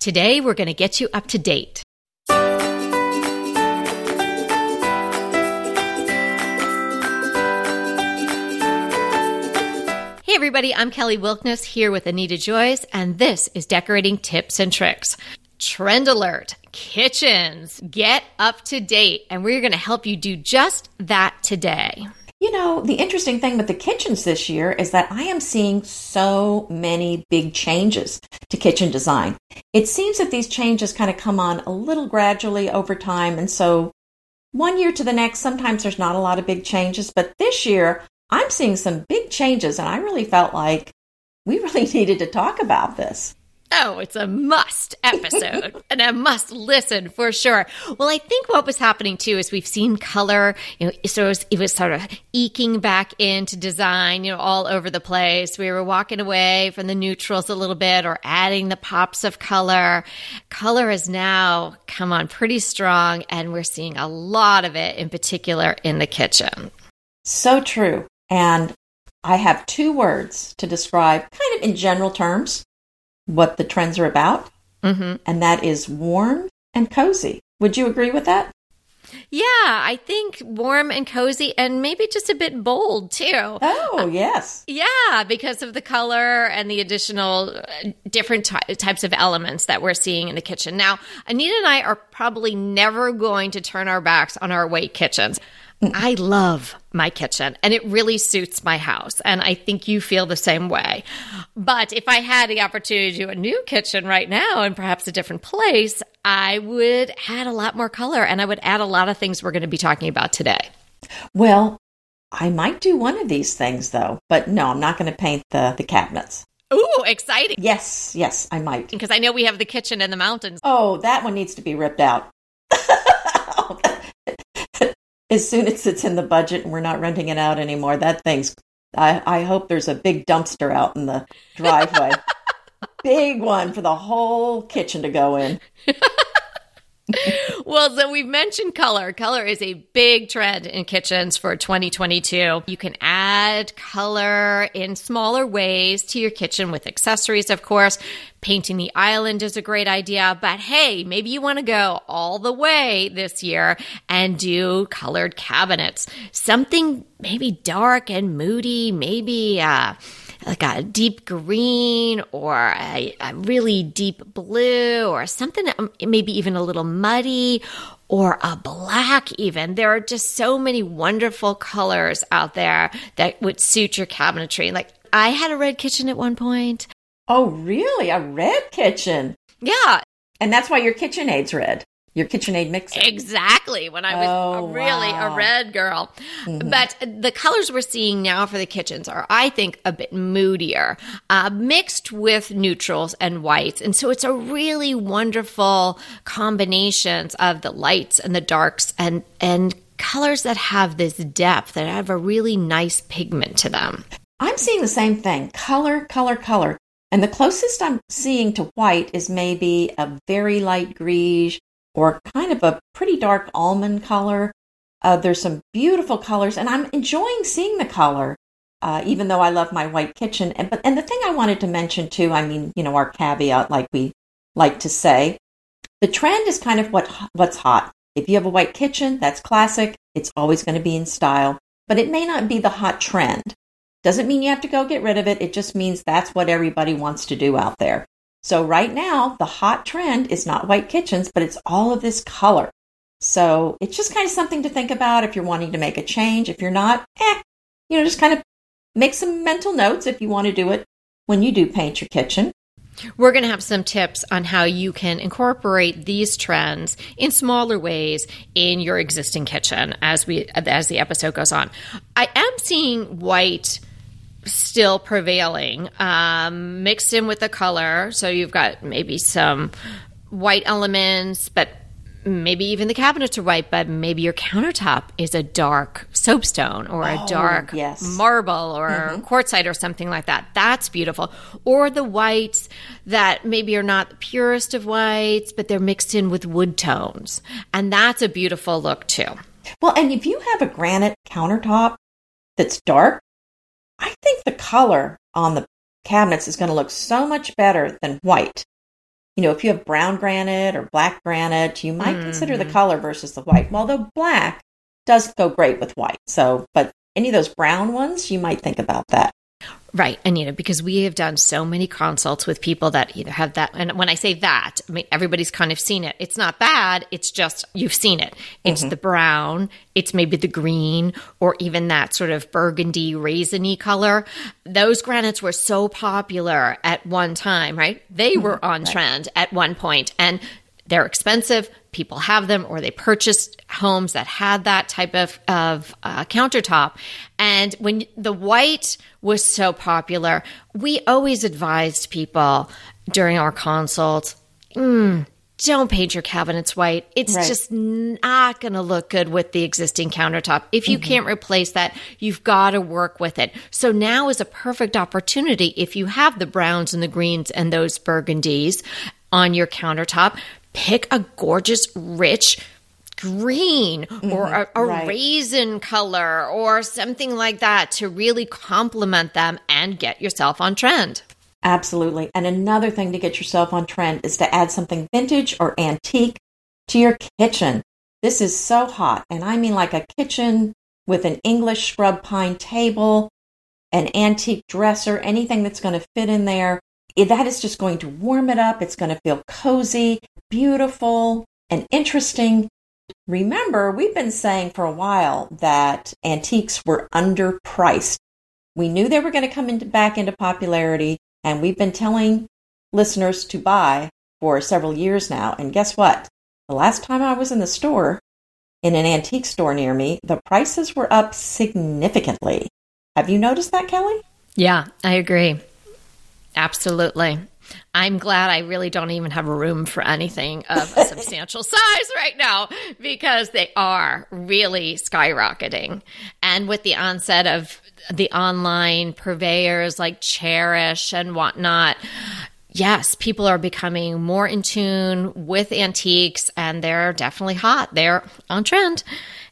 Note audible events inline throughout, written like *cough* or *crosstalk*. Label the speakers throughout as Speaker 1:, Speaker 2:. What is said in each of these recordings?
Speaker 1: Today, we're going to get you up to date. Hey everybody, I'm Kelly Wilkniss here with Anita Joyce, and this is Decorating Tips and Tricks. Trend alert, kitchens, get up to date, and we're going to help you do just that today.
Speaker 2: You know, the interesting thing with the kitchens this year is that I am seeing so many big changes to kitchen design. It seems that these changes kind of come on a little gradually over time, and so one year to the next, sometimes there's not a lot of big changes, but this year I'm seeing some big changes, and I really felt like we *laughs* really needed to talk about this.
Speaker 1: Oh, it's a must episode *laughs* and a must listen for sure. Well, I think what was happening too is we've seen color, you know, so it was, it was, sort of eking back into design, you know, all over the place. We were walking away from the neutrals a little bit or adding the pops of color. Color has now come on pretty strong and we're seeing a lot of it in particular in the kitchen.
Speaker 2: So true. And I have two words to describe, kind of in general terms, what the trends are about,
Speaker 1: Mm-hmm.
Speaker 2: and that is warm and cozy. Would you agree with that?
Speaker 1: Yeah, I think warm and cozy and maybe just a bit bold too.
Speaker 2: Oh, yes.
Speaker 1: Yeah, because of the color and the additional uh, different ty- types of elements that we're seeing in the kitchen. Now, Anita and I are probably never going to turn our backs on our white kitchens. I love my kitchen and it really suits my house. And I think you feel the same way. But if I had the opportunity to do a new kitchen right now and perhaps a different place, I would add a lot more color and I would add a lot of things we're going to be talking about today.
Speaker 2: Well, I might do one of these things though, but no, I'm not going to paint the, the cabinets.
Speaker 1: Ooh, exciting.
Speaker 2: Yes, yes, I might.
Speaker 1: Because I know we have the kitchen in the mountains.
Speaker 2: Oh, that one needs to be ripped out. As soon as it's in the budget and we're not renting it out anymore, that thing's. I, I hope there's a big dumpster out in the driveway. *laughs* big one for the whole kitchen to go in. *laughs*
Speaker 1: Well, so we've mentioned color. Color is a big trend in kitchens for 2022. You can add color in smaller ways to your kitchen with accessories, of course. Painting the island is a great idea, but hey, maybe you want to go all the way this year and do colored cabinets. Something maybe dark and moody, maybe, uh, like a deep green or a, a really deep blue or something um, maybe even a little muddy or a black even there are just so many wonderful colors out there that would suit your cabinetry like i had a red kitchen at one point
Speaker 2: Oh, really? A red kitchen?
Speaker 1: yeah
Speaker 2: And that's why your KitchenAid's red. Your KitchenAid mixer.
Speaker 1: Exactly. When I was
Speaker 2: Oh,
Speaker 1: a really
Speaker 2: wow.
Speaker 1: a red girl. But the colors we're seeing now for the kitchens are, I think, a bit moodier, uh, mixed with neutrals and whites. And so it's a really wonderful combinations of the lights and the darks and, and colors that have this depth, that have a really nice pigment to them.
Speaker 2: I'm seeing the same thing color, color, color. And the closest I'm seeing to white is maybe a very light greige or kind of a pretty dark almond color. Uh, there's some beautiful colors, and I'm enjoying seeing the color, uh, even though I love my white kitchen. And, but, and the thing I wanted to mention too, I mean, you know, our caveat, like we like to say, the trend is kind of what what's hot. If you have a white kitchen, that's classic. It's always going to be in style, but it may not be the hot trend. Doesn't mean you have to go get rid of it. It just means that's what everybody wants to do out there. So right now, the hot trend is not white kitchens, but it's all of this color. So it's just kind of something to think about if you're wanting to make a change. If you're not, eh, you know, just kind of make some mental notes if you want to do it when you do paint your kitchen.
Speaker 1: We're going to have some tips on how you can incorporate these trends in smaller ways in your existing kitchen as we as the episode goes on. I am seeing white still prevailing, um, mixed in with the color. So you've got maybe some white elements, but maybe even the cabinets are white, but maybe your countertop is a dark soapstone or a
Speaker 2: Oh,
Speaker 1: dark
Speaker 2: yes.
Speaker 1: marble or quartzite or something like that. That's beautiful. Or the whites that maybe are not the purest of whites, but they're mixed in with wood tones. And that's a beautiful look too.
Speaker 2: Well, and if you have a granite countertop that's dark, I think the color on the cabinets is going to look so much better than white. you know, if you have brown granite or black granite, you might mm-hmm. consider the color versus the white. Although black does go great with white. So, but any of those brown ones, you might think about that.
Speaker 1: Right, Anita, because we have done so many consults with people that either have that, and when I say that, I mean everybody's kind of seen it. It's not bad; it's just you've seen it. It's mm-hmm. the brown, it's maybe the green, or even that sort of burgundy, raisiny color. Those granites were so popular at one time, right? They were mm-hmm. on right. trend at one point, and they're expensive. People have them, or they purchased homes that had that type of, of uh, countertop. And when the white was so popular, we always advised people during our consults mm, don't paint your cabinets white. It's right. just not going to look good with the existing countertop. If you mm-hmm. can't replace that, you've got to work with it. So now is a perfect opportunity if you have the browns and the greens and those burgundies on your countertop pick a gorgeous, rich green mm-hmm, or a, a right. raisin color or something like that to really complement them and get yourself on trend.
Speaker 2: Absolutely. And another thing to get yourself on trend is to add something vintage or antique to your kitchen. This is so hot. And I mean like a kitchen with an English scrub pine table, an antique dresser, anything that's going to fit in there. That is just going to warm it up. It's going to feel cozy beautiful and interesting. Remember, we've been saying for a while that antiques were underpriced. We knew they were going to come into, back into popularity, and we've been telling listeners to buy for several years now. And guess what? The last time I was in the store, in an antique store near me, the prices were up significantly. Have you noticed that, Kelly?
Speaker 1: Yeah, I agree. Absolutely. I'm glad I really don't even have room for anything of a *laughs* substantial size right now because they are really skyrocketing. And with the onset of the online purveyors like Chairish and whatnot, yes, people are becoming more in tune with antiques and they're definitely hot. They're on trend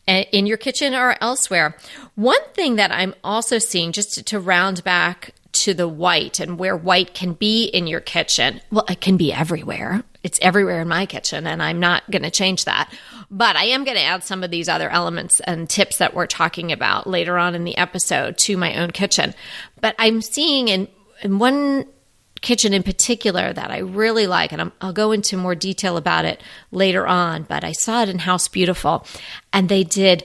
Speaker 1: in your kitchen or elsewhere. One thing that I'm also seeing, just to, to round back to the white and where white can be in your kitchen. Well, it can be everywhere. It's everywhere in my kitchen, and I'm not going to change that. But I am going to add some of these other elements and tips that we're talking about later on in the episode to my own kitchen. But I'm seeing in, in one kitchen in particular that I really like, and i will go into more detail about it later on, but I saw it in House Beautiful, and they did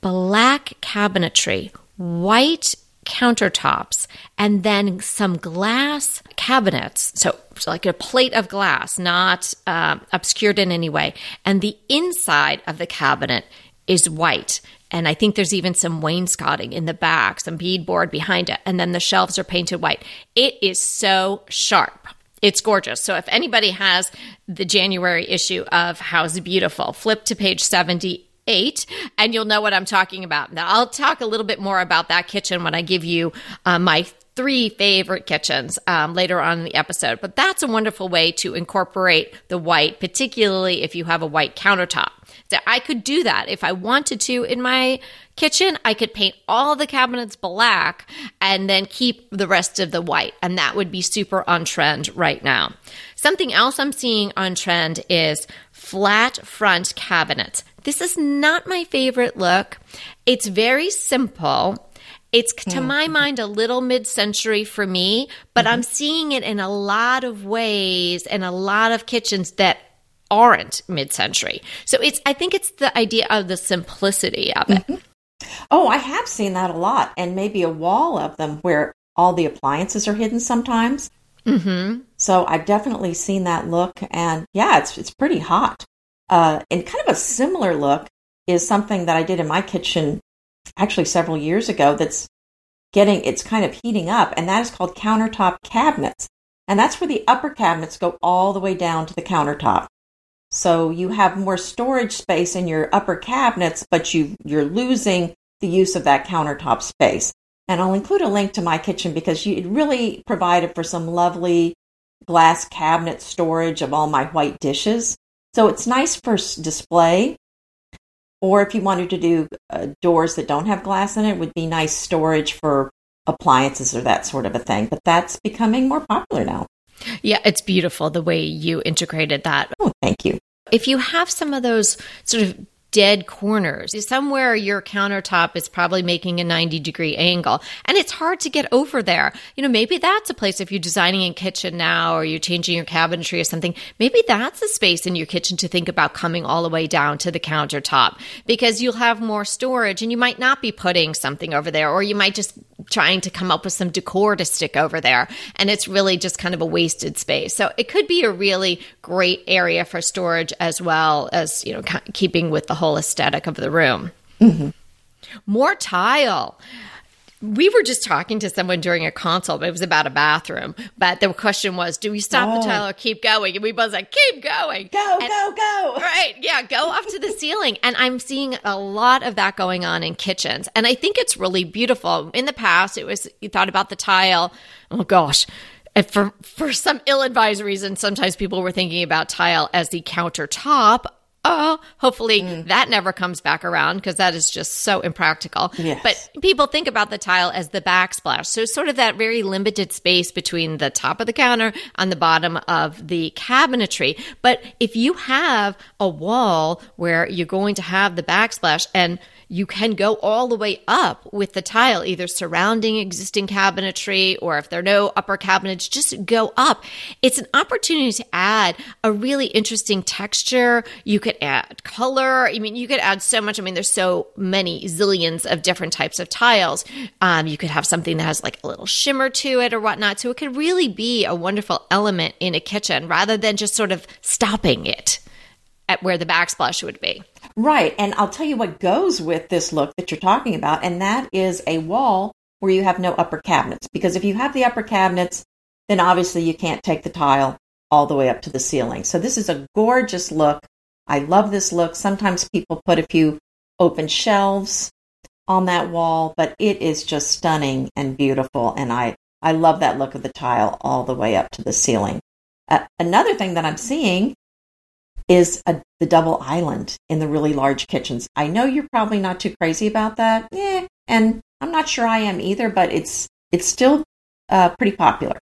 Speaker 1: black cabinetry, white countertops and then some glass cabinets. So, so like a plate of glass, not uh, obscured in any way. And the inside of the cabinet is white. And I think there's even some wainscoting in the back, some beadboard behind it. And then the shelves are painted white. It is so sharp. It's gorgeous. So if anybody has the January issue of House Beautiful, flip to page 70 eight, and you'll know what I'm talking about. Now, I'll talk a little bit more about that kitchen when I give you uh, my three favorite kitchens um, later on in the episode. But that's a wonderful way to incorporate the white, particularly if you have a white countertop. So I could do that if I wanted to in my kitchen. I could paint all the cabinets black and then keep the rest of the white, and that would be super on trend right now. Something else I'm seeing on trend is flat front cabinets. This is not my favorite look. It's very simple. It's to mm. my mind a little mid century for me, but mm-hmm. I'm seeing it in a lot of ways and a lot of kitchens that aren't mid century. So it's I think it's the idea of the simplicity of it. Mm-hmm.
Speaker 2: Oh, I have seen that a lot, and maybe a wall of them where all the appliances are hidden sometimes. Mm-hmm. So I've definitely seen that look, and yeah, it's it's pretty hot. Uh, and kind of a similar look is something that I did in my kitchen actually several years ago that's getting, it's kind of heating up, and that is called countertop cabinets. And that's where the upper cabinets go all the way down to the countertop. So you have more storage space in your upper cabinets, but you, you're losing the use of that countertop space. And I'll include a link to my kitchen because you, it really provided for some lovely glass cabinet storage of all my white dishes. So it's nice for display. Or if you wanted to do uh, doors that don't have glass in it, would be nice storage for appliances or that sort of a thing. But that's becoming more popular now.
Speaker 1: Yeah, it's beautiful the way you integrated that.
Speaker 2: Oh, thank you.
Speaker 1: If you have some of those sort of dead corners. Somewhere your countertop is probably making a 90 degree angle and it's hard to get over there. You know, maybe that's a place if you're designing a kitchen now or you're changing your cabinetry or something, maybe that's a space in your kitchen to think about coming all the way down to the countertop because you'll have more storage and you might not be putting something over there or you might just trying to come up with some decor to stick over there and it's really just kind of a wasted space. So it could be a really great area for storage as well as, you know, keeping with the whole aesthetic of the room. Mm-hmm. More tile. We were just talking to someone during a consult. It was about a bathroom, but the question was, do we stop oh. the tile or keep going? And we both like, keep going.
Speaker 2: Go,
Speaker 1: and,
Speaker 2: go, go.
Speaker 1: Right. Yeah. Go off to the ceiling. And I'm seeing a lot of that going on in kitchens. And I think it's really beautiful. In the past, it was, you thought about the tile. Oh gosh. And for, for some ill advised reason, sometimes people were thinking about tile as the countertop oh, hopefully mm. that never comes back around because that is just so impractical.
Speaker 2: Yes.
Speaker 1: But people think about the tile as the backsplash. So sort of that very limited space between the top of the counter and the bottom of the cabinetry. But if you have a wall where you're going to have the backsplash and you can go all the way up with the tile, either surrounding existing cabinetry or if there are no upper cabinets, just go up. It's an opportunity to add a really interesting texture. You could add color. I mean, you could add so much. I mean, there's so many zillions of different types of tiles. Um, you could have something that has like a little shimmer to it or whatnot. So it could really be a wonderful element in a kitchen rather than just sort of stopping it at where the backsplash would be.
Speaker 2: Right. And I'll tell you what goes with this look that you're talking about, and that is a wall where you have no upper cabinets. Because if you have the upper cabinets, then obviously you can't take the tile all the way up to the ceiling. So this is a gorgeous look. I love this look. Sometimes people put a few open shelves on that wall, but it is just stunning and beautiful. And I, I love that look of the tile all the way up to the ceiling. Uh, another thing that I'm seeing is a, the double island in the really large kitchens. I know you're probably not too crazy about that, yeah, and I'm not sure I am either, but it's it's still uh, pretty popular.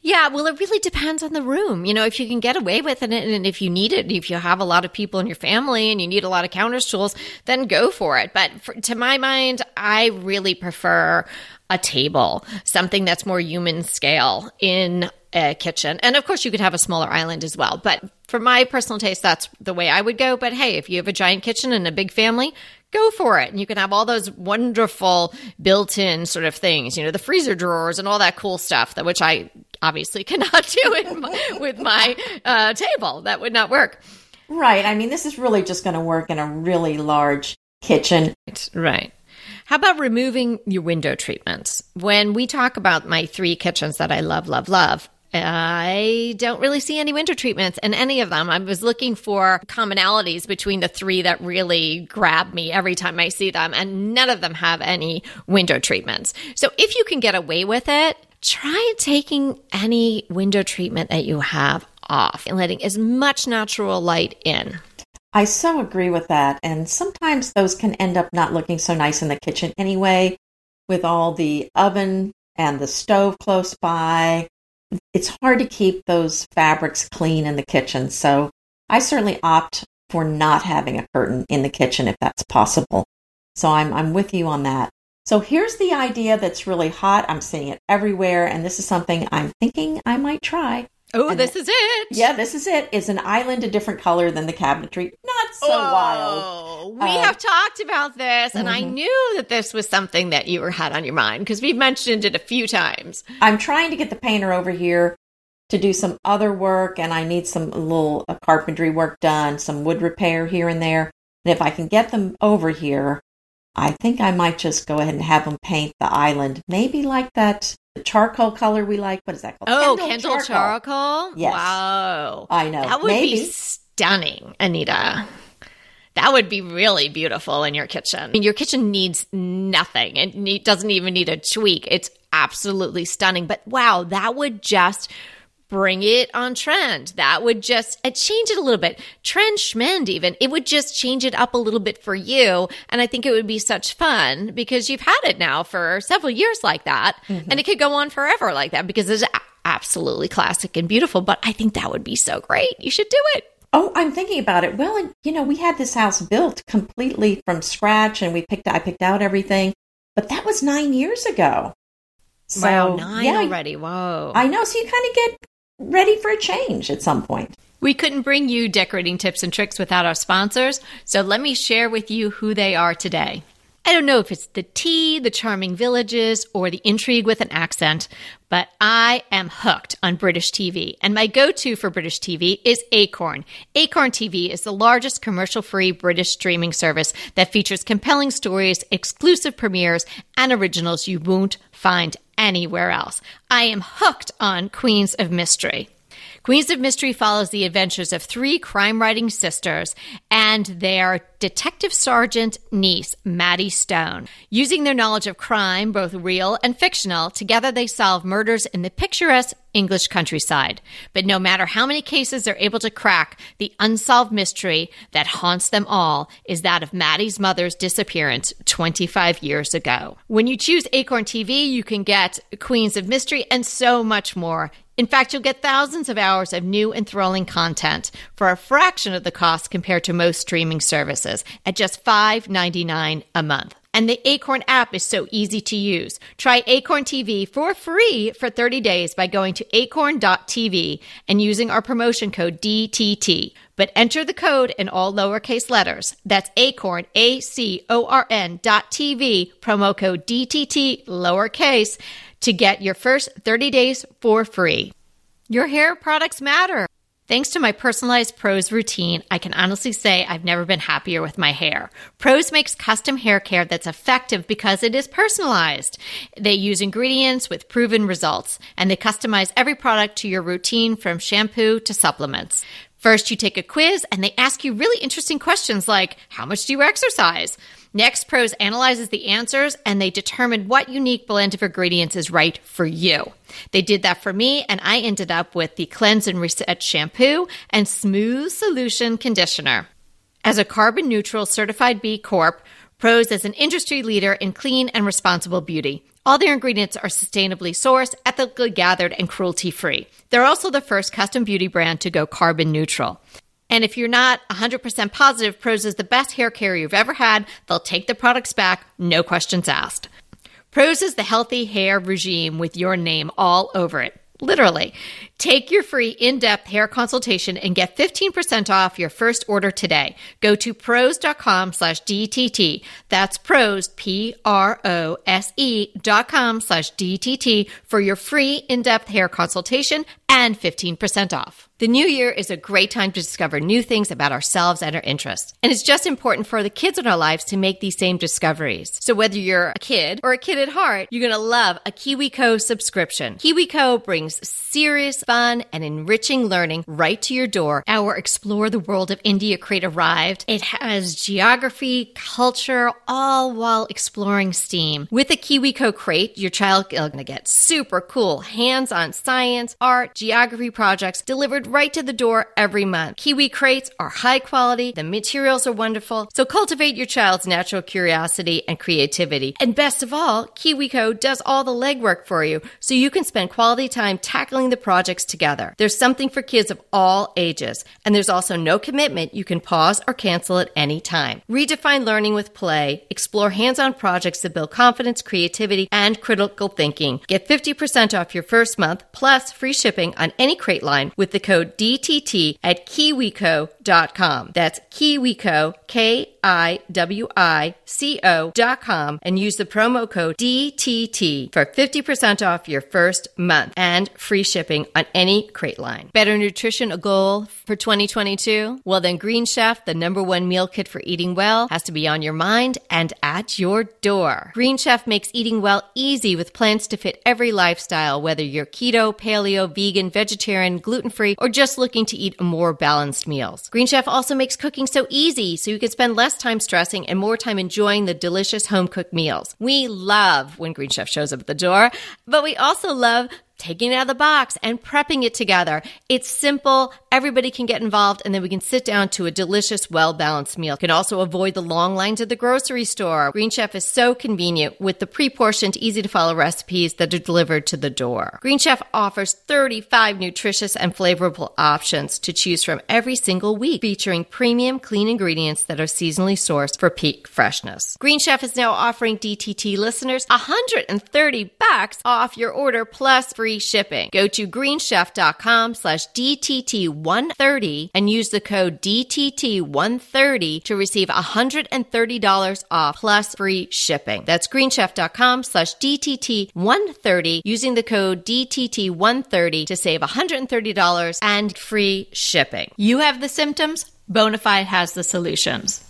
Speaker 1: Yeah, well, it really depends on the room. You know, if you can get away with it and if you need it, if you have a lot of people in your family and you need a lot of counter tools, then go for it. But for, to my mind, I really prefer a table, something that's more human scale in a kitchen. And of course, you could have a smaller island as well. But for my personal taste, that's the way I would go. But hey, if you have a giant kitchen and a big family, go for it. And you can have all those wonderful built in sort of things, you know, the freezer drawers and all that cool stuff, that which I obviously *laughs* cannot do my, with my uh, table. That would not work.
Speaker 2: Right. I mean, this is really just going to work in a really large kitchen.
Speaker 1: Right. How about removing your window treatments? When we talk about my three kitchens that I love, love, love, I don't really see any window treatments in any of them. I was looking for commonalities between the three that really grab me every time I see them, and none of them have any window treatments. So if you can get away with it, try taking any window treatment that you have off and letting as much natural light in.
Speaker 2: I so agree with that. And sometimes those can end up not looking so nice in the kitchen anyway, with all the oven and the stove close by it's hard to keep those fabrics clean in the kitchen. So I certainly opt for not having a curtain in the kitchen if that's possible. So I'm, I'm with you on that. So here's the idea that's really hot. I'm seeing it everywhere, and this is something I'm thinking I might try.
Speaker 1: Oh, this is it.
Speaker 2: Yeah, this is it. Is an island a different color than the cabinetry? Not so oh, wild.
Speaker 1: We uh, have talked about this, and mm-hmm. I knew that this was something that you were had on your mind because we've mentioned it a few times.
Speaker 2: I'm trying to get the painter over here to do some other work, and I need some little uh, carpentry work done, some wood repair here and there. And if I can get them over here, I think I might just go ahead and have them paint the island, maybe like that charcoal color we like. What is that called?
Speaker 1: Oh, Kendall, Kendall charcoal. charcoal.
Speaker 2: Yes.
Speaker 1: Wow.
Speaker 2: I know.
Speaker 1: That would maybe. be stunning, Anita. That would be really beautiful in your kitchen. I mean, your kitchen needs nothing. It need, doesn't even need a tweak. It's absolutely stunning. But wow, that would just bring it on trend. That would just uh, change it a little bit. Trend schmend even. It would just change it up a little bit for you. And I think it would be such fun because you've had it now for several years like that. Mm-hmm. And it could go on forever like that because it's absolutely classic and beautiful, but I think that would be so great. You should do it.
Speaker 2: Oh, I'm thinking about it. Well, and, you know, we had this house built completely from scratch and we picked I picked out everything, but that was 9 years ago.
Speaker 1: So, wow, 9 yeah, already. Whoa.
Speaker 2: I know, so you kind of get ready for a change at some point.
Speaker 1: We couldn't bring you decorating tips and tricks without our sponsors, so let me share with you who they are today. I don't know if it's the tea, the charming villages, or the intrigue with an accent, but I am hooked on British TV. And my go to for British TV is Acorn. Acorn TV is the largest commercial free British streaming service that features compelling stories, exclusive premieres, and originals you won't find anywhere else. I am hooked on Queens of Mystery. Queens of Mystery follows the adventures of three crime writing sisters and their detective sergeant niece, Maddie Stone. Using their knowledge of crime, both real and fictional, together they solve murders in the picturesque English countryside. But no matter how many cases they're able to crack, the unsolved mystery that haunts them all is that of Maddie's mother's disappearance 25 years ago. When you choose Acorn TV, you can get Queens of Mystery and so much more. In fact, you'll get thousands of hours of new enthralling content for a fraction of the cost compared to most streaming services at just $5.99 a month. And the Acorn app is so easy to use. Try Acorn TV for free for 30 days by going to acorn.tv and using our promotion code DTT. But enter the code in all lowercase letters. That's acorn, A C O R N dot TV, promo code DTT, lowercase to get your first 30 days for free. Your hair products matter. Thanks to my personalized Prose routine, I can honestly say I've never been happier with my hair. Prose makes custom hair care that's effective because it is personalized. They use ingredients with proven results, and they customize every product to your routine from shampoo to supplements. First, you take a quiz and they ask you really interesting questions like, How much do you exercise? Next, Prose analyzes the answers and they determine what unique blend of ingredients is right for you. They did that for me, and I ended up with the Cleanse and Reset shampoo and Smooth Solution conditioner. As a carbon neutral certified B Corp, Prose is an industry leader in clean and responsible beauty. All their ingredients are sustainably sourced, ethically gathered, and cruelty free. They're also the first custom beauty brand to go carbon neutral. And if you're not 100% positive Prose is the best hair care you've ever had, they'll take the products back, no questions asked. Prose is the healthy hair regime with your name all over it. Literally. Take your free in-depth hair consultation and get 15% off your first order today. Go to prose.com slash DTT. That's prose, P-R-O-S-E dot com slash DTT for your free in-depth hair consultation and 15% off. The new year is a great time to discover new things about ourselves and our interests. And it's just important for the kids in our lives to make these same discoveries. So whether you're a kid or a kid at heart, you're going to love a KiwiCo subscription. KiwiCo brings serious, fun, and enriching learning right to your door. Our Explore the World of India crate arrived. It has geography, culture, all while exploring STEAM. With a KiwiCo crate, your child is going to get super cool hands-on science, art, geography projects delivered right to the door every month. Kiwi crates are high quality, the materials are wonderful, so cultivate your child's natural curiosity and creativity. And best of all, KiwiCo does all the legwork for you, so you can spend quality time tackling the projects together. There's something for kids of all ages, and there's also no commitment. You can pause or cancel at any time. Redefine learning with play, explore hands-on projects that build confidence, creativity, and critical thinking. Get 50% off your first month plus free shipping on any crate line with the code DTT at kiwico.com. That's kiwico, K I W I C O dot com, and use the promo code DTT for 50% off your first month and free shipping on any crate line. Better nutrition a goal for 2022? Well, then Green Chef, the number one meal kit for eating well, has to be on your mind and at your door. Green Chef makes eating well easy with plans to fit every lifestyle, whether you're keto, paleo, vegan, vegetarian, gluten free, or just looking to eat more balanced meals. Green Chef also makes cooking so easy so you can spend less time stressing and more time enjoying the delicious home cooked meals. We love when Green Chef shows up at the door, but we also love taking it out of the box and prepping it together. It's simple. Everybody can get involved and then we can sit down to a delicious, well balanced meal. Can also avoid the long lines at the grocery store. Green Chef is so convenient with the pre portioned, easy to follow recipes that are delivered to the door. Green Chef offers 35 nutritious and flavorful options to choose from every single week, featuring premium, clean ingredients that are seasonally sourced for peak freshness. Green Chef is now offering DTT listeners 130 bucks off your order plus free shipping. Go to greenchef.com slash DTT130 and use the code DTT130 to receive $130 off plus free shipping. That's greenchef.com slash DTT130 using the code DTT130 to save $130 and free shipping. You have the symptoms, Bonafide has the solutions.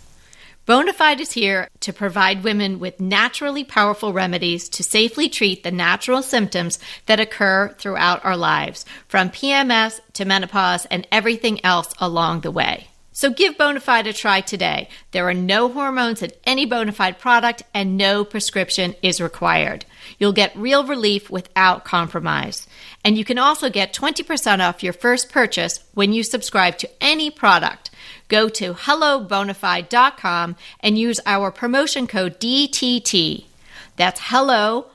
Speaker 1: Bonafide is here to provide women with naturally powerful remedies to safely treat the natural symptoms that occur throughout our lives, from PMS to menopause and everything else along the way. So give Bonafide a try today. There are no hormones in any Bonafide product and no prescription is required. You'll get real relief without compromise. And you can also get 20% off your first purchase when you subscribe to any product. Go to hellobonafide.com and use our promotion code DTT. That's Hello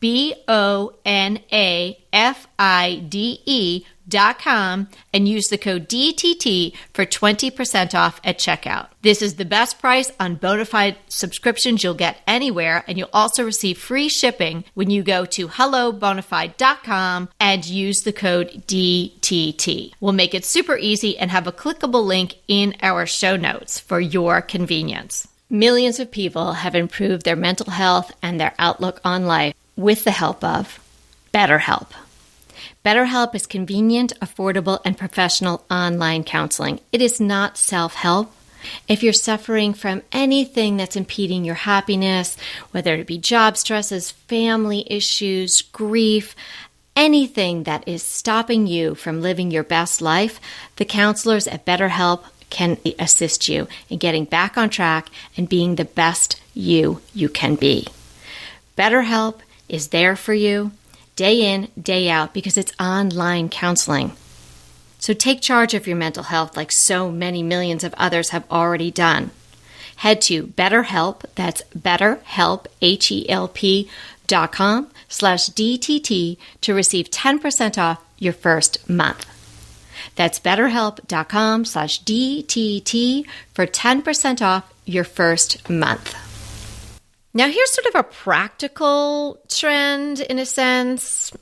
Speaker 1: B O N A F I D E dot com and use the code DTT for 20% off at checkout. This is the best price on Bonafide subscriptions you'll get anywhere, and you'll also receive free shipping when you go to hellobonafide.com and use the code DTT. We'll make it super easy and have a clickable link in our show notes for your convenience. Millions of people have improved their mental health and their outlook on life with the help of BetterHelp. BetterHelp is convenient, affordable, and professional online counseling. It is not self help. If you're suffering from anything that's impeding your happiness, whether it be job stresses, family issues, grief, anything that is stopping you from living your best life, the counselors at BetterHelp can assist you in getting back on track and being the best you you can be. BetterHelp is there for you day in, day out because it's online counseling. So take charge of your mental health like so many millions of others have already done. Head to BetterHelp, that's BetterHelp, H-E-L-P dot com slash DTT to receive 10% off your first month. That's betterhelp.com slash DTT for 10% off your first month. Now, here's sort of a practical trend in a sense.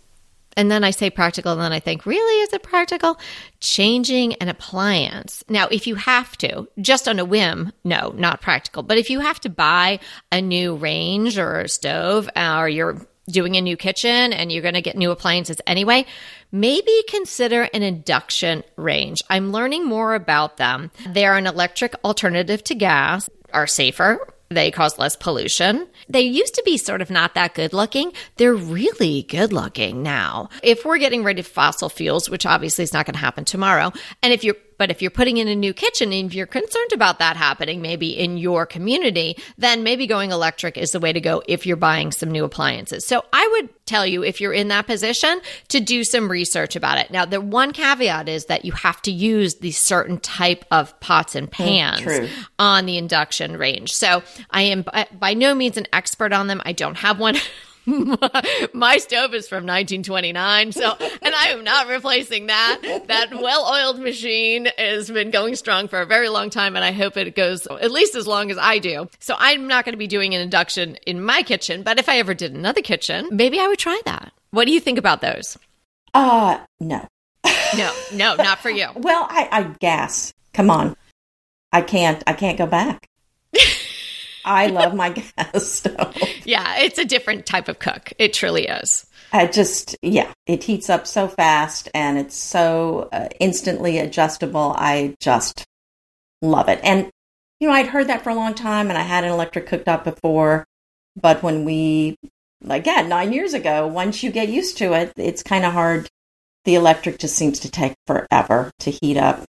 Speaker 1: And then I say practical, and then I think, really, is it practical? Changing an appliance. Now, if you have to, just on a whim, no, not practical. But if you have to buy a new range or a stove, or you're doing a new kitchen and you're going to get new appliances anyway, maybe consider an induction range. I'm learning more about them. They're an electric alternative to gas, are safer, they cause less pollution. They used to be sort of not that good looking. They're really good looking now. If we're getting rid of fossil fuels, which obviously is not going to happen tomorrow, and if you're but if you're putting in a new kitchen and if you're concerned about that happening, maybe in your community, then maybe going electric is the way to go if you're buying some new appliances. So I would tell you, if you're in that position, to do some research about it. Now, the one caveat is that you have to use the certain type of pots and pans
Speaker 2: Mm,
Speaker 1: on the induction range. So I am by no means an expert on them. I don't have one. *laughs* *laughs* my stove is from 1929 so and i am not replacing that that well-oiled machine has been going strong for a very long time and i hope it goes at least as long as i do so i'm not going to be doing an induction in my kitchen but if i ever did another kitchen maybe i would try that what do you think about those
Speaker 2: Uh, no.
Speaker 1: no no not for you *laughs*
Speaker 2: Well, I, I gas. Come on. I can't, I can't go back. *laughs* I love my *laughs* gas stove.
Speaker 1: yeah it's a different type of cook it truly is
Speaker 2: I just, yeah, it heats up so fast and it's so uh, instantly adjustable. I just love it. And, you know, I'd heard that for a long time and I had an electric cooktop before. But when we, again, nine years ago, once you get used to it, it's kind of hard. The electric just seems to take forever to heat up.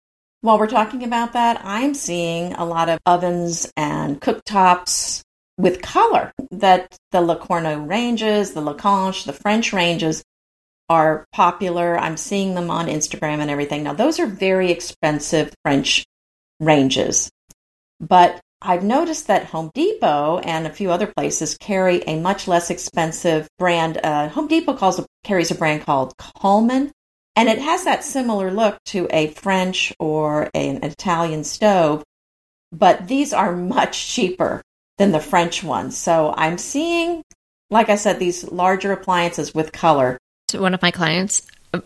Speaker 2: While we're talking about that, I'm seeing a lot of ovens and cooktops with color that the La Cornue ranges, the Lacanche, the French ranges are popular. I'm seeing them on Instagram and everything. Now, those are very expensive French ranges. But I've noticed that Home Depot and a few other places carry a much less expensive brand. Uh, Home Depot calls a, carries a brand called Coleman, and it has that similar look to a French or an Italian stove, but these are much cheaper than the French ones. So I'm seeing, like I said, these larger appliances with color.
Speaker 1: One of my clients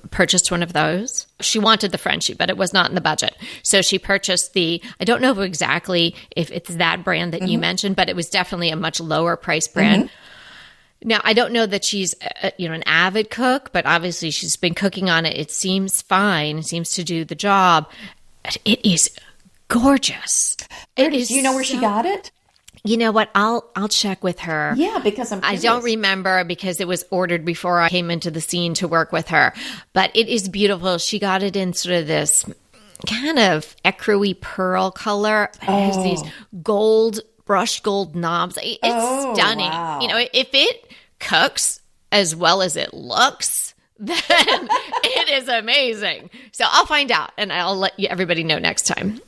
Speaker 1: purchased one of those. She wanted the Frenchie, but it was not in the budget. So she purchased the, I don't know exactly if it's that brand that mm-hmm. you mentioned, but it was definitely a much lower price brand. Mm-hmm. Now, I don't know that she's, a, uh, you know, an avid cook, but obviously she's been cooking on it. It seems fine. It seems to do the job. It is gorgeous.
Speaker 2: It is. Do you know where so, she got it?
Speaker 1: You know what? I'll I'll check with her.
Speaker 2: Yeah, because I'm.
Speaker 1: I don't remember because it was ordered before I came into the scene to work with her. But it is beautiful. She got it in sort of this kind of ecruy pearl color. It oh. has these gold brushed gold knobs. It's oh, stunning. Wow. You know, if it cooks as well as it looks, *laughs* then it is amazing. So I'll find out and I'll let you, everybody know next time.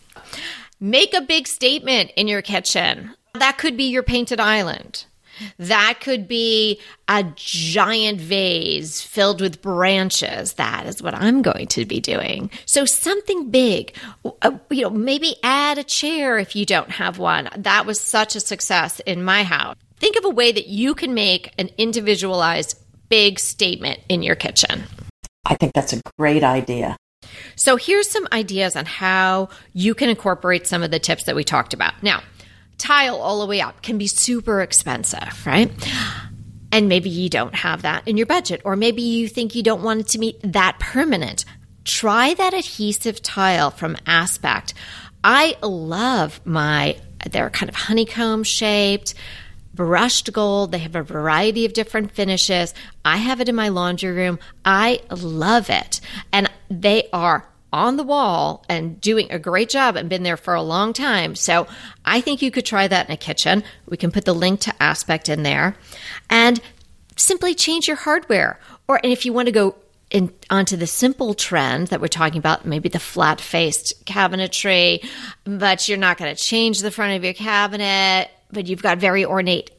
Speaker 1: Make a big statement in your kitchen. That could be your painted island. That could be a giant vase filled with branches. That is what I'm going to be doing. So something big. Uh, you know, maybe add a chair if you don't have one. That was such a success in my house. Think of a way that you can make an individualized big statement in your kitchen.
Speaker 2: I think that's a great idea.
Speaker 1: So here's some ideas on how you can incorporate some of the tips that we talked about. Now, tile all the way up can be super expensive, right? And maybe you don't have that in your budget, or maybe you think you don't want it to be that permanent. Try that adhesive tile from Aspect. I love my, they're kind of honeycomb shaped, brushed gold. They have a variety of different finishes. I have it in my laundry room. I love it. And they are on the wall and doing a great job and been there for a long time. So I think you could try that in a kitchen. We can put the link to Aspect in there and simply change your hardware. Or and if you want to go in, onto the simple trend that we're talking about, maybe the flat faced cabinetry, but you're not going to change the front of your cabinet, but you've got very ornate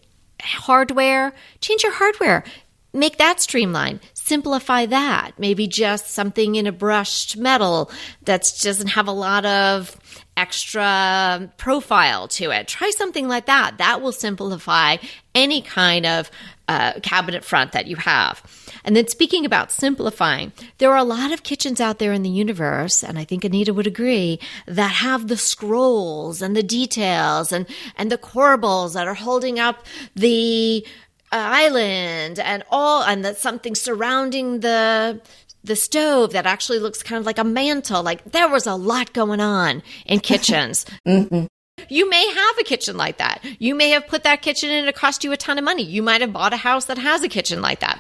Speaker 1: hardware, change your hardware. Make that streamline simplify that. Maybe just something in a brushed metal that doesn't have a lot of extra profile to it. Try something like that. That will simplify any kind of uh, cabinet front that you have. And then speaking about simplifying, there are a lot of kitchens out there in the universe, and I think Anita would agree, that have the scrolls and the details and, and the corbels that are holding up the island and all and that something surrounding the the stove that actually looks kind of like a mantle like there was a lot going on in *laughs* kitchens mm-hmm. You may have a kitchen like that. You may have put that kitchen in and it cost you a ton of money. You might have bought a house that has a kitchen like that.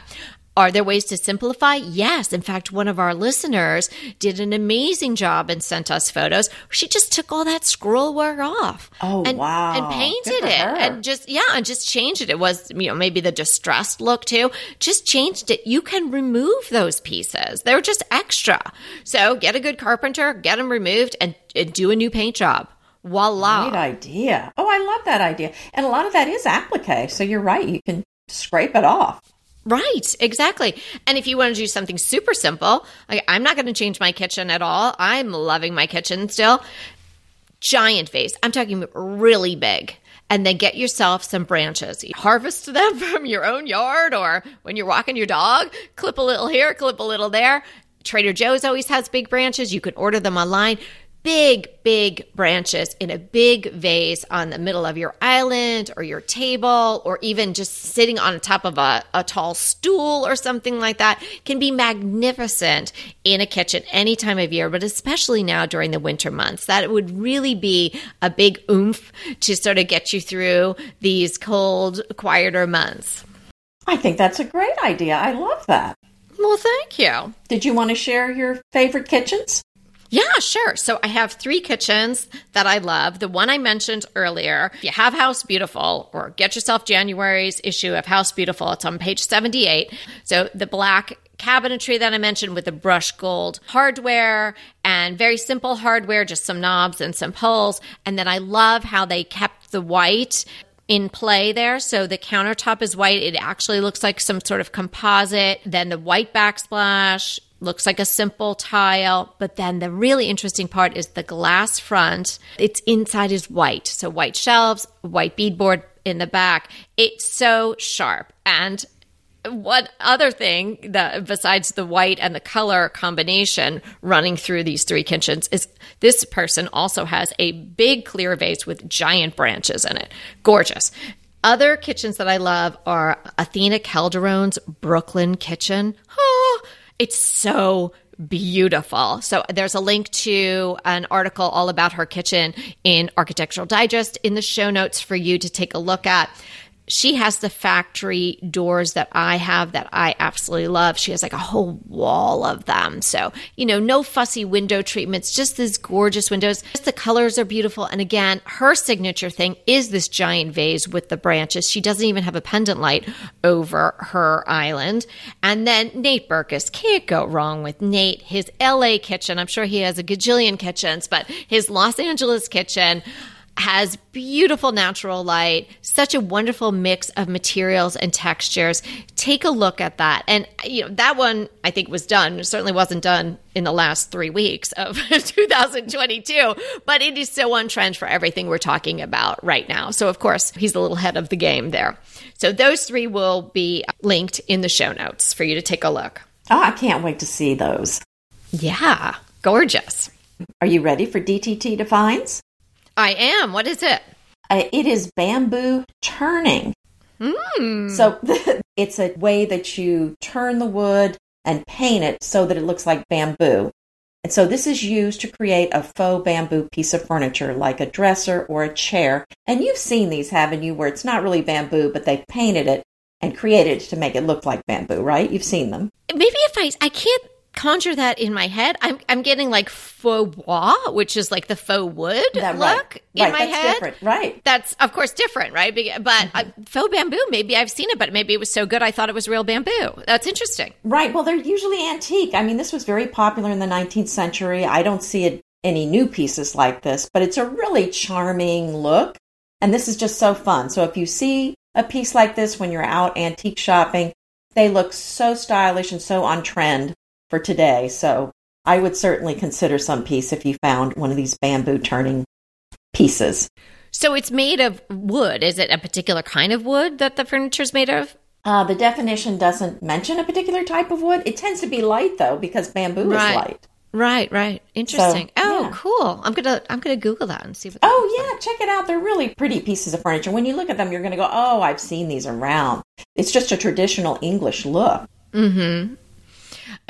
Speaker 1: Are there ways to simplify? Yes. In fact, one of our listeners did an amazing job and sent us photos. She just took all that scroll work off.
Speaker 2: Oh,
Speaker 1: and,
Speaker 2: wow.
Speaker 1: And painted it
Speaker 2: her.
Speaker 1: and just, yeah, and just changed it. It was, you know, maybe the distressed look too. Just changed it. You can remove those pieces. They're just extra. So get a good carpenter, get them removed and, and do a new paint job. Voila.
Speaker 2: Great idea. Oh, I love that idea. And a lot of that is applique. So you're right. You can scrape it off.
Speaker 1: Right, exactly. And if you want to do something super simple, like I'm not going to change my kitchen at all. I'm loving my kitchen still. Giant vase. I'm talking really big. And then get yourself some branches. Harvest them *laughs* from your own yard or when you're walking your dog, clip a little here, clip a little there. Trader Joe's always has big branches. You can order them online big, big branches in a big vase on the middle of your island or your table, or even just sitting on top of a, a tall stool or something like that can be magnificent in a kitchen any time of year, but especially now during the winter months. That would really be a big oomph to sort of get you through these cold, quieter months.
Speaker 2: I think that's a great idea. I love that.
Speaker 1: Well, thank you.
Speaker 2: Did you want to share your favorite kitchens?
Speaker 1: Yeah, sure. So I have three kitchens that I love. The one I mentioned earlier, if you have House Beautiful or get yourself January's issue of House Beautiful, it's on page 78. So the black cabinetry that I mentioned with the brush gold hardware and very simple hardware, just some knobs and some pulls. And then I love how they kept the white in play there. So the countertop is white. It actually looks like some sort of composite. Then the white backsplash looks like a simple tile. But then the really interesting part is the glass front. Its inside is white. So white shelves, white beadboard in the back. It's so sharp. And one other thing that besides the white and the color combination running through these three kitchens is this person also has a big clear vase with giant branches in it. Gorgeous. Other kitchens that I love are Athena Calderone's Brooklyn Kitchen. Oh, it's so beautiful. So there's a link to an article all about her kitchen in Architectural Digest in the show notes for you to take a look at she has the factory doors that I have that I absolutely love. She has like a whole wall of them. So, you know, no fussy window treatments, just these gorgeous windows. Just the colors are beautiful. And again, her signature thing is this giant vase with the branches. She doesn't even have a pendant light over her island. And then Nate Berkus, can't go wrong with Nate. His LA kitchen, I'm sure he has a gajillion kitchens, but his Los Angeles kitchen has beautiful natural light, such a wonderful mix of materials and textures. Take a look at that. And you know, that one I think was done. It certainly wasn't done in the last 3 weeks of *laughs* 2022, but it is so on trend for everything we're talking about right now. So of course, he's a little head of the game there. So those 3 will be linked in the show notes for you to take a look.
Speaker 2: Oh, I can't wait to see those.
Speaker 1: Yeah, gorgeous.
Speaker 2: Are you ready for DTT Defines?
Speaker 1: I am. What is it?
Speaker 2: Uh, it is bamboo turning.
Speaker 1: Mm.
Speaker 2: So *laughs* it's a way that you turn the wood and paint it so that it looks like bamboo. And so this is used to create a faux bamboo piece of furniture like a dresser or a chair. And you've seen these, haven't you, where it's not really bamboo, but they've painted it and created it to make it look like bamboo, right? You've seen them.
Speaker 1: Maybe if I I can't conjure that in my head. I'm I'm getting like faux bois, which is like the faux wood
Speaker 2: That-
Speaker 1: look
Speaker 2: right.
Speaker 1: in
Speaker 2: Right,
Speaker 1: my
Speaker 2: that's
Speaker 1: head.
Speaker 2: different. Right.
Speaker 1: That's of course different, right? But uh, faux bamboo, maybe I've seen it, but maybe it was so good I thought it was real bamboo. That's interesting.
Speaker 2: Right. Well, they're usually antique. I mean, this was very popular in the 19th century. I don't see it, any new pieces like this, but it's a really charming look. And this is just so fun. So if you see a piece like this when you're out antique shopping, they look so stylish and so on trend for today. So I would certainly consider some piece if you found one of these bamboo turning pieces.
Speaker 1: So it's made of wood. Is it a particular kind of wood that the furniture is made of?
Speaker 2: Uh, the definition doesn't mention a particular type of wood. It tends to be light though, because bamboo
Speaker 1: Right.
Speaker 2: is light.
Speaker 1: Right, right. Interesting. oh,
Speaker 2: yeah.
Speaker 1: cool. I'm gonna I'm gonna Google that and see what.
Speaker 2: Oh yeah, check it out. They're really pretty pieces of furniture. When you look at them, you're to go, "Oh, I've seen these around." It's just a traditional English look.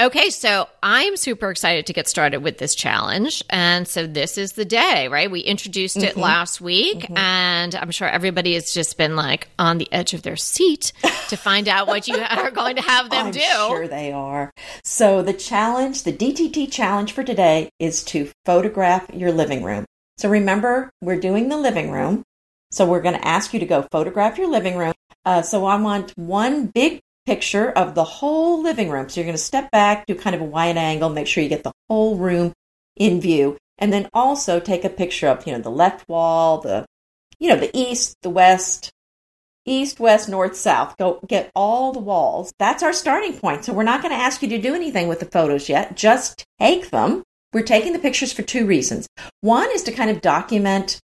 Speaker 1: Okay, so I'm super excited to get started with this challenge. And so this is the day, right? We introduced it last week, and I'm sure everybody has just been like on the edge of their seat to find out what you *laughs* are going to have them
Speaker 2: I'm
Speaker 1: do.
Speaker 2: sure they are. So the challenge, the DTT challenge for today is to photograph your living room. So remember, we're doing the living room. So we're going to ask you to go photograph your living room. Uh, so I want one big picture of the whole living room. So you're going to step back, do kind of a wide angle, make sure you get the whole room in view, and then also take a picture of, you know, the left wall, the, you know, the east, the west, east, west, north, south. Go get all the walls. That's our starting point. So we're not going to ask you to do anything with the photos yet. Just take them. We're taking the pictures for two reasons. One is to kind of document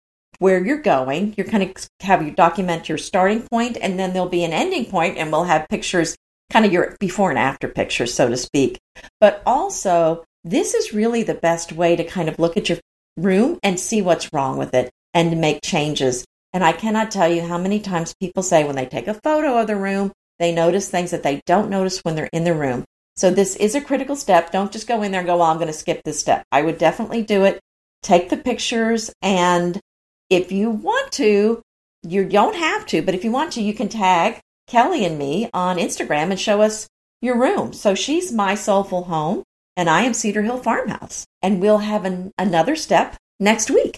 Speaker 2: where you're going. You're kind of have you document your starting point, and then there'll be an ending point, and we'll have pictures, kind of your before and after pictures, so to speak. But also, this is really the best way to kind of look at your room and see what's wrong with it and to make changes. And I cannot tell you how many times people say when they take a photo of the room, they notice things that they don't notice when they're in the room. So this is a critical step. Don't just go in there and go, well, I'm going to skip this step. I would definitely do it. Take the pictures and if you want to, you don't have to, but if you want to, you can tag Kelly and me on Instagram and show us your room. So she's my soulful home and I am Cedar Hill Farmhouse. And we'll have an, another step next week.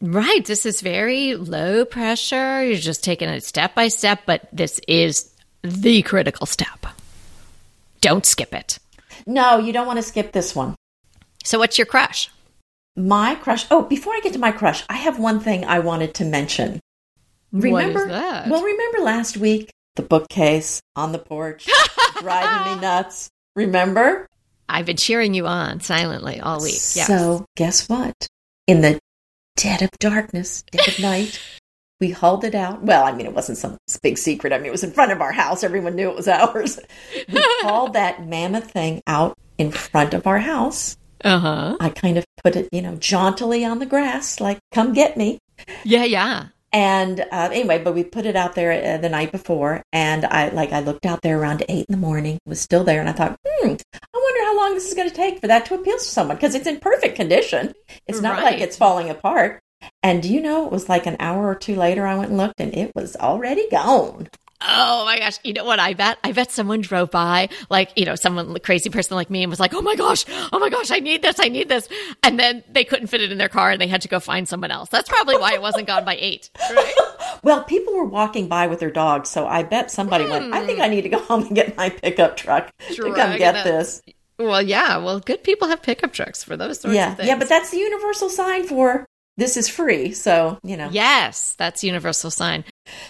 Speaker 1: Right. This is very low pressure. You're just taking it step by step, but this is the critical step. don't skip it.
Speaker 2: No, you don't want to skip this one.
Speaker 1: So, what's your crush?
Speaker 2: My crush. Oh, before I get to my crush, I have one thing I wanted to mention. Remember?
Speaker 1: what is that?
Speaker 2: Well, remember last week the bookcase on the porch *laughs* driving me nuts. Remember?
Speaker 1: I've been cheering you on silently all week. Yes.
Speaker 2: So, guess what? In the dead of darkness, dead of night, we hauled it out. Well, I mean, it wasn't some big secret. I mean, it was in front of our house. Everyone knew it was ours. We *laughs* hauled that mammoth thing out in front of our house.
Speaker 1: Uh huh.
Speaker 2: I kind of put it, you know, jauntily on the grass, like, come get me.
Speaker 1: Yeah, yeah.
Speaker 2: And uh, anyway, but we put it out there uh, the night before, and I like I looked out there around eight in the morning, was still there, and I thought, hmm, I wonder how long this is going to take for that to appeal to someone because it's in perfect condition. It's not like it's falling apart. And do you know, it was like an hour or two later, I went and looked, and it was already gone.
Speaker 1: Oh my gosh. You know what I bet? I bet someone drove by, like, you know, someone, crazy person like me, and was like, oh my gosh, oh my gosh, I need this, I need this. And then they couldn't fit it in their car and they had to go find someone else. That's probably why it wasn't gone by eight. Right? *laughs*
Speaker 2: Well, people were walking by with their dogs, so I bet somebody went, I think I hmm. need to go home and get my pickup truck to come get this.
Speaker 1: Well, yeah. Well, good people have pickup trucks for those sorts
Speaker 2: Yeah,
Speaker 1: of things.
Speaker 2: yeah, but that's the universal sign for this is free. So, you know.
Speaker 1: yes, that's universal sign.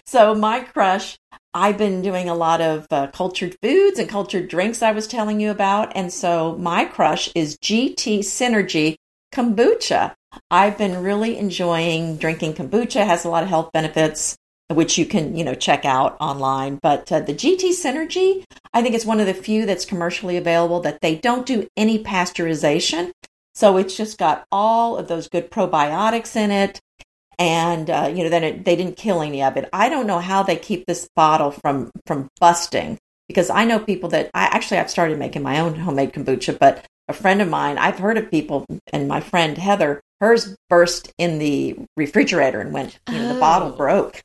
Speaker 2: So my crush, I've been doing a lot of uh, cultured foods and cultured drinks I was telling you about, and so my crush is GT Synergy kombucha. I've been really enjoying drinking kombucha. Has a lot of health benefits, which you can you know check out online. But uh, the GT Synergy, I think it's one of the few that's commercially available that they don't do any pasteurization. So it's just got all of those good probiotics in it and uh, you know then it, they didn't kill any of it i don't know how they keep this bottle from from busting because i know people that i actually i've started making my own homemade kombucha but a friend of mine i've heard of people and my friend heather hers burst in the refrigerator and went you know the bottle
Speaker 1: Oh.
Speaker 2: broke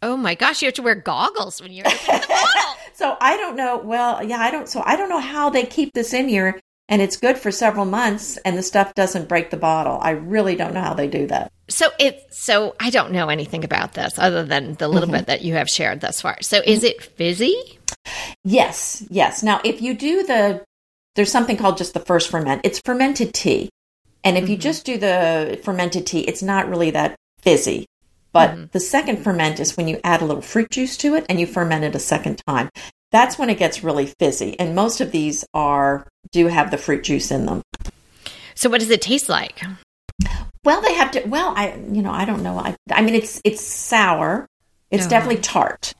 Speaker 1: Oh my gosh, you have to wear goggles when you're opening the *laughs* bottle.
Speaker 2: so i don't know well yeah i don't so i don't know how they keep this in here and it's good for several months and the stuff doesn't break the bottle i really don't know how they do that
Speaker 1: So it so I don't know anything about this other than the little mm-hmm. bit that you have shared thus far. So is it fizzy?
Speaker 2: Yes, yes. Now, if you do the, there's something called just the first ferment. It's fermented tea, and if you mm-hmm. just do the fermented tea, it's not really that fizzy. But mm-hmm. the second ferment is when you add a little fruit juice to it and you ferment it a second time. That's when it gets really fizzy, and most of these are do have the fruit juice in them.
Speaker 1: So what does it taste like?
Speaker 2: Well, they have to. Well, I you know I don't know. I I mean it's it's sour. It's
Speaker 1: Uh-huh.
Speaker 2: definitely tart.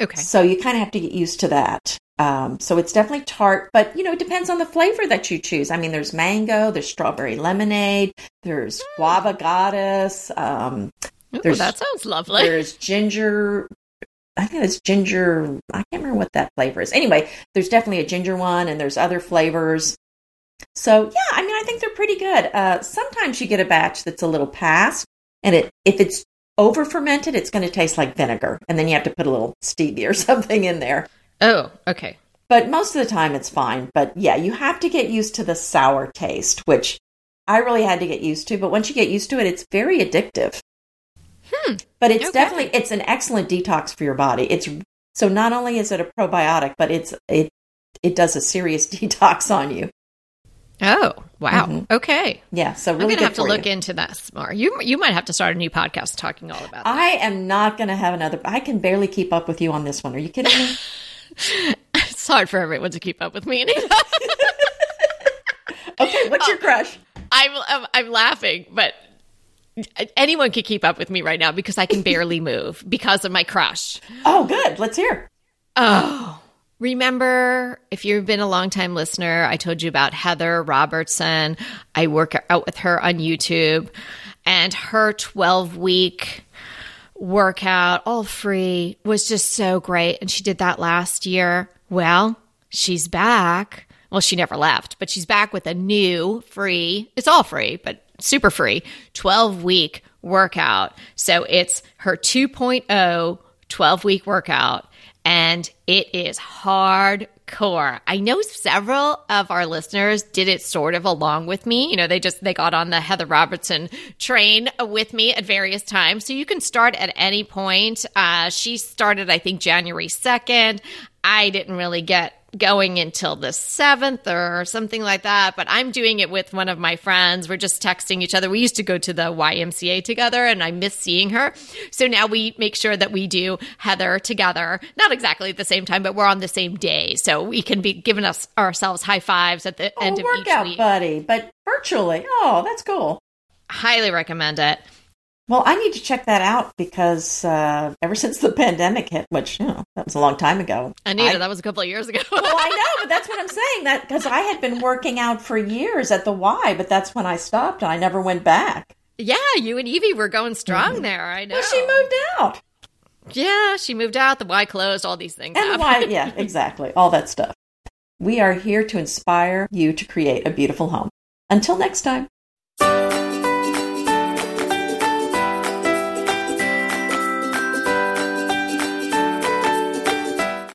Speaker 1: Okay.
Speaker 2: So you kind of have to get used to that. Um, so it's definitely tart, but you know, it depends on the flavor that you choose. I mean, there's mango, there's strawberry lemonade, there's guava goddess, um,
Speaker 1: Ooh,
Speaker 2: There's-
Speaker 1: that sounds lovely.
Speaker 2: there's ginger. I think it's ginger. I can't remember what that flavor is. Anyway, there's definitely a ginger one, and there's other flavors. So yeah, I mean, I think they're pretty good. Uh, sometimes you get a batch that's a little past, and it if it's over fermented, it's going to taste like vinegar, and then you have to put a little stevia or *laughs* something in there.
Speaker 1: Oh, okay.
Speaker 2: But most of the time, it's fine. But yeah, you have to get used to the sour taste, which I really had to get used to. But once you get used to it, it's very addictive.
Speaker 1: Hmm.
Speaker 2: But it's
Speaker 1: Okay.
Speaker 2: definitely it's an excellent detox for your body. It's so not only is it a probiotic, but it's it it does a serious *laughs* detox on you.
Speaker 1: Oh, wow.
Speaker 2: Mhm.
Speaker 1: Okay.
Speaker 2: Yeah, so
Speaker 1: I'm
Speaker 2: really
Speaker 1: going to have to look
Speaker 2: you.
Speaker 1: into this more. You you might have to start a new podcast talking all about that.
Speaker 2: I am not going to have another. I can barely keep up with you on this one. Are you kidding me? *laughs*
Speaker 1: it's hard for everyone to keep up with me. *laughs*
Speaker 2: Okay, what's your crush?
Speaker 1: I'm, I'm I'm laughing, but anyone could keep up with me right now because I can barely *laughs* move because of my crush.
Speaker 2: Oh, good. Let's hear.
Speaker 1: Oh, remember if you've been a longtime listener, I told you about Heather Robertson. I work out with her on YouTube, and her 12 week workout, all free, was just so great. And she did that last year. Well, she's back. Well, she never left, but she's back with a new free, it's all free, but super free 12 week workout. So it's her 2.0 12 week workout, and it is hardcore. I know several of our listeners did it sort of along with me. You know, they just they got on the Heather Robertson train with me at various times. So you can start at any point. Uh, she started, I think, January second. I didn't really get going until the 7th or something like that. But I'm doing it with one of my friends. We're just texting each other. We used to go to the YMCA together and I miss seeing her. So now we make sure that we do Heather together, not exactly at the same time, but we're on the same day. So we can be giving us ourselves high fives at the
Speaker 2: oh,
Speaker 1: end of each week.
Speaker 2: buddy, but virtually. Oh, that's cool.
Speaker 1: Highly recommend it.
Speaker 2: Well, I need to check that out because uh, ever since the *laughs* pandemic hit, which you know that was a long time ago.
Speaker 1: Anita,
Speaker 2: I,
Speaker 1: that was a couple of years ago.
Speaker 2: well, I *laughs* know, but that's what I'm saying. That because I had been working out for years at the Y, but that's when I stopped. and I never went back.
Speaker 1: Yeah, you and Evie were going strong mm-hmm. there. I know.
Speaker 2: Well, she moved out.
Speaker 1: Yeah, she moved out. The Y closed. All these things.
Speaker 2: And the Y, yeah, *laughs* exactly. All that stuff. We are here to inspire you to create a beautiful home. Until next time.